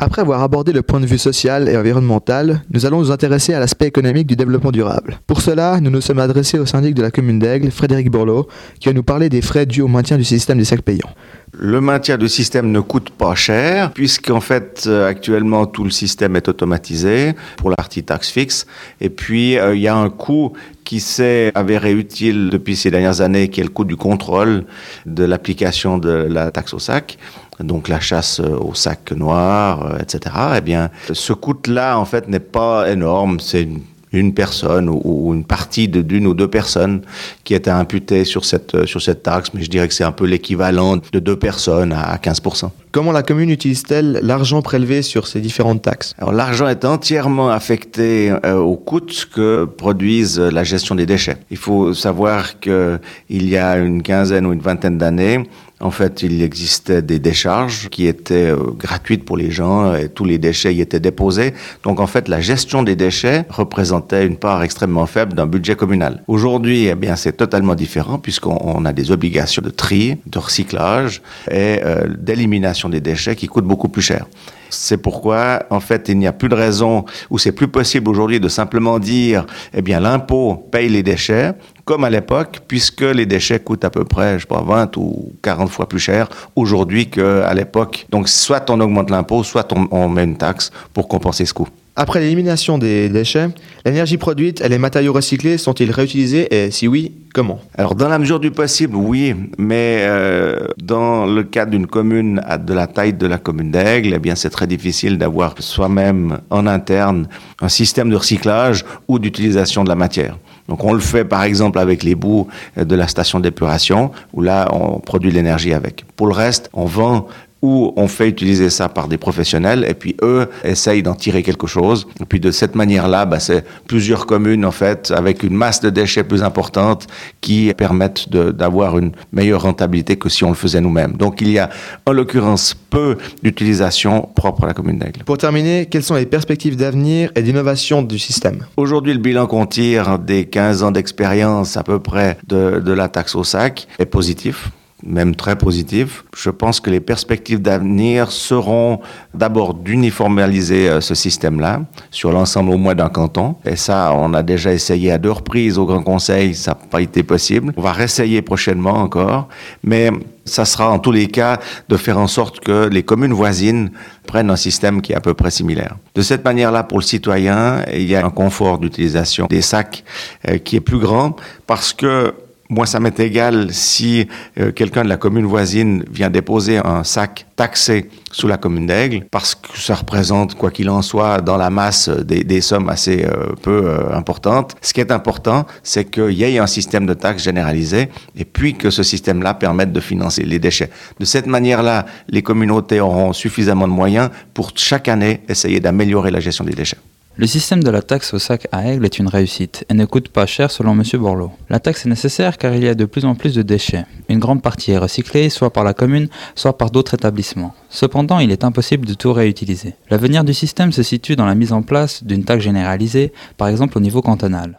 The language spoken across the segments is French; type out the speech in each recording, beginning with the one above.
Après avoir abordé le point de vue social et environnemental, nous allons nous intéresser à l'aspect économique du développement durable. Pour cela, nous nous sommes adressés au syndic de la commune d'Aigle, Frédéric Borloo, qui va nous parler des frais dus au maintien du système des sacs payants. Le maintien du système ne coûte pas cher, puisqu'en fait, euh, actuellement, tout le système est automatisé pour l'article taxe fixe. Et puis, euh, il y a un coût qui s'est avéré utile depuis ces dernières années, qui est le coût du contrôle de l'application de la taxe au sac donc la chasse au sac noir, euh, etc. Eh bien, ce coût-là, en fait, n'est pas énorme. C'est une une personne ou, une partie d'une ou deux personnes qui est imputée sur cette, euh, sur cette taxe, mais je dirais que c'est un peu l'équivalent de deux personnes à 15%. Comment la commune utilise-t-elle l'argent prélevé sur ces différentes taxes? L'argent est entièrement affecté euh, au coût que produisent la gestion des déchets. Il faut savoir qu'il y a une quinzaine ou une vingtaine d'années, en fait, il existait des décharges qui étaient euh, gratuites pour les gens et tous les déchets y étaient déposés. Donc, en fait, la gestion des déchets représentait une part extrêmement faible d'un budget communal. Aujourd'hui, eh bien, c'est totalement différent puisqu'on a des obligations de tri, de recyclage et euh, d'élimination des déchets qui coûtent beaucoup plus cher. C'est pourquoi, en fait, il n'y a plus de raison ou c'est plus possible aujourd'hui de simplement dire, eh bien, l'impôt paye les déchets, comme à l'époque, puisque les déchets coûtent à peu près, je pas, 20 ou 40 fois plus cher aujourd'hui qu'à l'époque. Donc, soit on augmente l'impôt, soit on, on met une taxe pour compenser ce coût. Après l'élimination des déchets, l'énergie produite et les matériaux recyclés sont-ils réutilisés et si oui, comment? Alors dans la mesure du possible, oui, mais euh, dans le cas d'une commune de la taille de la commune d'Aigle, eh bien c'est très difficile d'avoir soi-même en interne un système de recyclage ou d'utilisation de la matière. Donc on le fait par exemple avec les bouts de la station d'épuration, où là on produit de l'énergie avec. Pour le reste, on vend où on fait utiliser ça par des professionnels et puis eux essayent d'en tirer quelque chose. Et puis de cette manière-là, bah, c'est plusieurs communes en fait avec une masse de déchets plus importante qui permettent d'avoir une meilleure rentabilité que si on le faisait nous-mêmes. Donc il y a en l'occurrence peu d'utilisation propre à la commune d'Aigle. Pour terminer, quelles sont les perspectives d'avenir et d'innovation du système? Aujourd'hui, le bilan qu'on tire des 15 ans d'expérience à peu près de, de la taxe au sac est positif même très positif. Je pense que les perspectives d'avenir seront d'abord d'uniformaliser euh, ce système-là sur l'ensemble au moins d'un canton. Et ça, on a déjà essayé à deux reprises au Grand Conseil, ça n'a pas été possible. On va réessayer prochainement encore, mais ça sera en tous les cas de faire en sorte que les communes voisines prennent un système qui est à peu près similaire. De cette manière-là, pour le citoyen, il y a un confort d'utilisation des sacs euh, qui est plus grand parce que moi, ça m'est égal si euh, quelqu'un de la commune voisine vient déposer un sac taxé sous la commune d'Aigle, parce que ça représente, quoi qu'il en soit, dans la masse des, des sommes assez euh, peu euh, importantes. Ce qui est important, c'est qu'il y ait un système de taxes généralisé, et puis que ce système-là permette de financer les déchets. De cette manière-là, les communautés auront suffisamment de moyens pour chaque année essayer d'améliorer la gestion des déchets. Le système de la taxe au sac à Aigle est une réussite et ne coûte pas cher selon M. Borloo. La taxe est nécessaire car il y a de plus en plus de déchets. Une grande partie est recyclée soit par la commune, soit par d'autres établissements. Cependant, il est impossible de tout réutiliser. L'avenir du système se situe dans la mise en place d'une taxe généralisée, par exemple au niveau cantonal.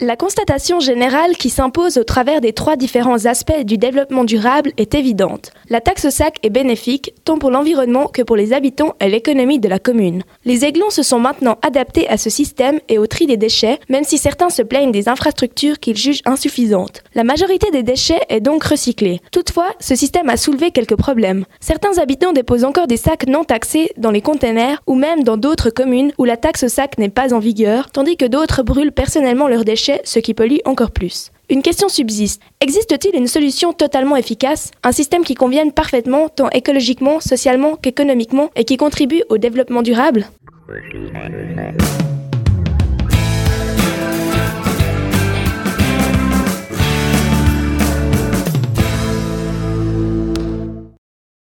La constatation générale qui s'impose au travers des trois différents aspects du développement durable est évidente. La taxe sac est bénéfique tant pour l'environnement que pour les habitants et l'économie de la commune. Les aiglons se sont maintenant adaptés à ce système et au tri des déchets, même si certains se plaignent des infrastructures qu'ils jugent insuffisantes. La majorité des déchets est donc recyclée. Toutefois, ce système a soulevé quelques problèmes. Certains habitants déposent encore des sacs non taxés dans les containers ou même dans d'autres communes où la taxe sac n'est pas en vigueur, tandis que d'autres brûlent personnellement leurs ce qui pollue encore plus. Une question subsiste. Existe-t-il une solution totalement efficace, un système qui convienne parfaitement tant écologiquement, socialement qu'économiquement et qui contribue au développement durable?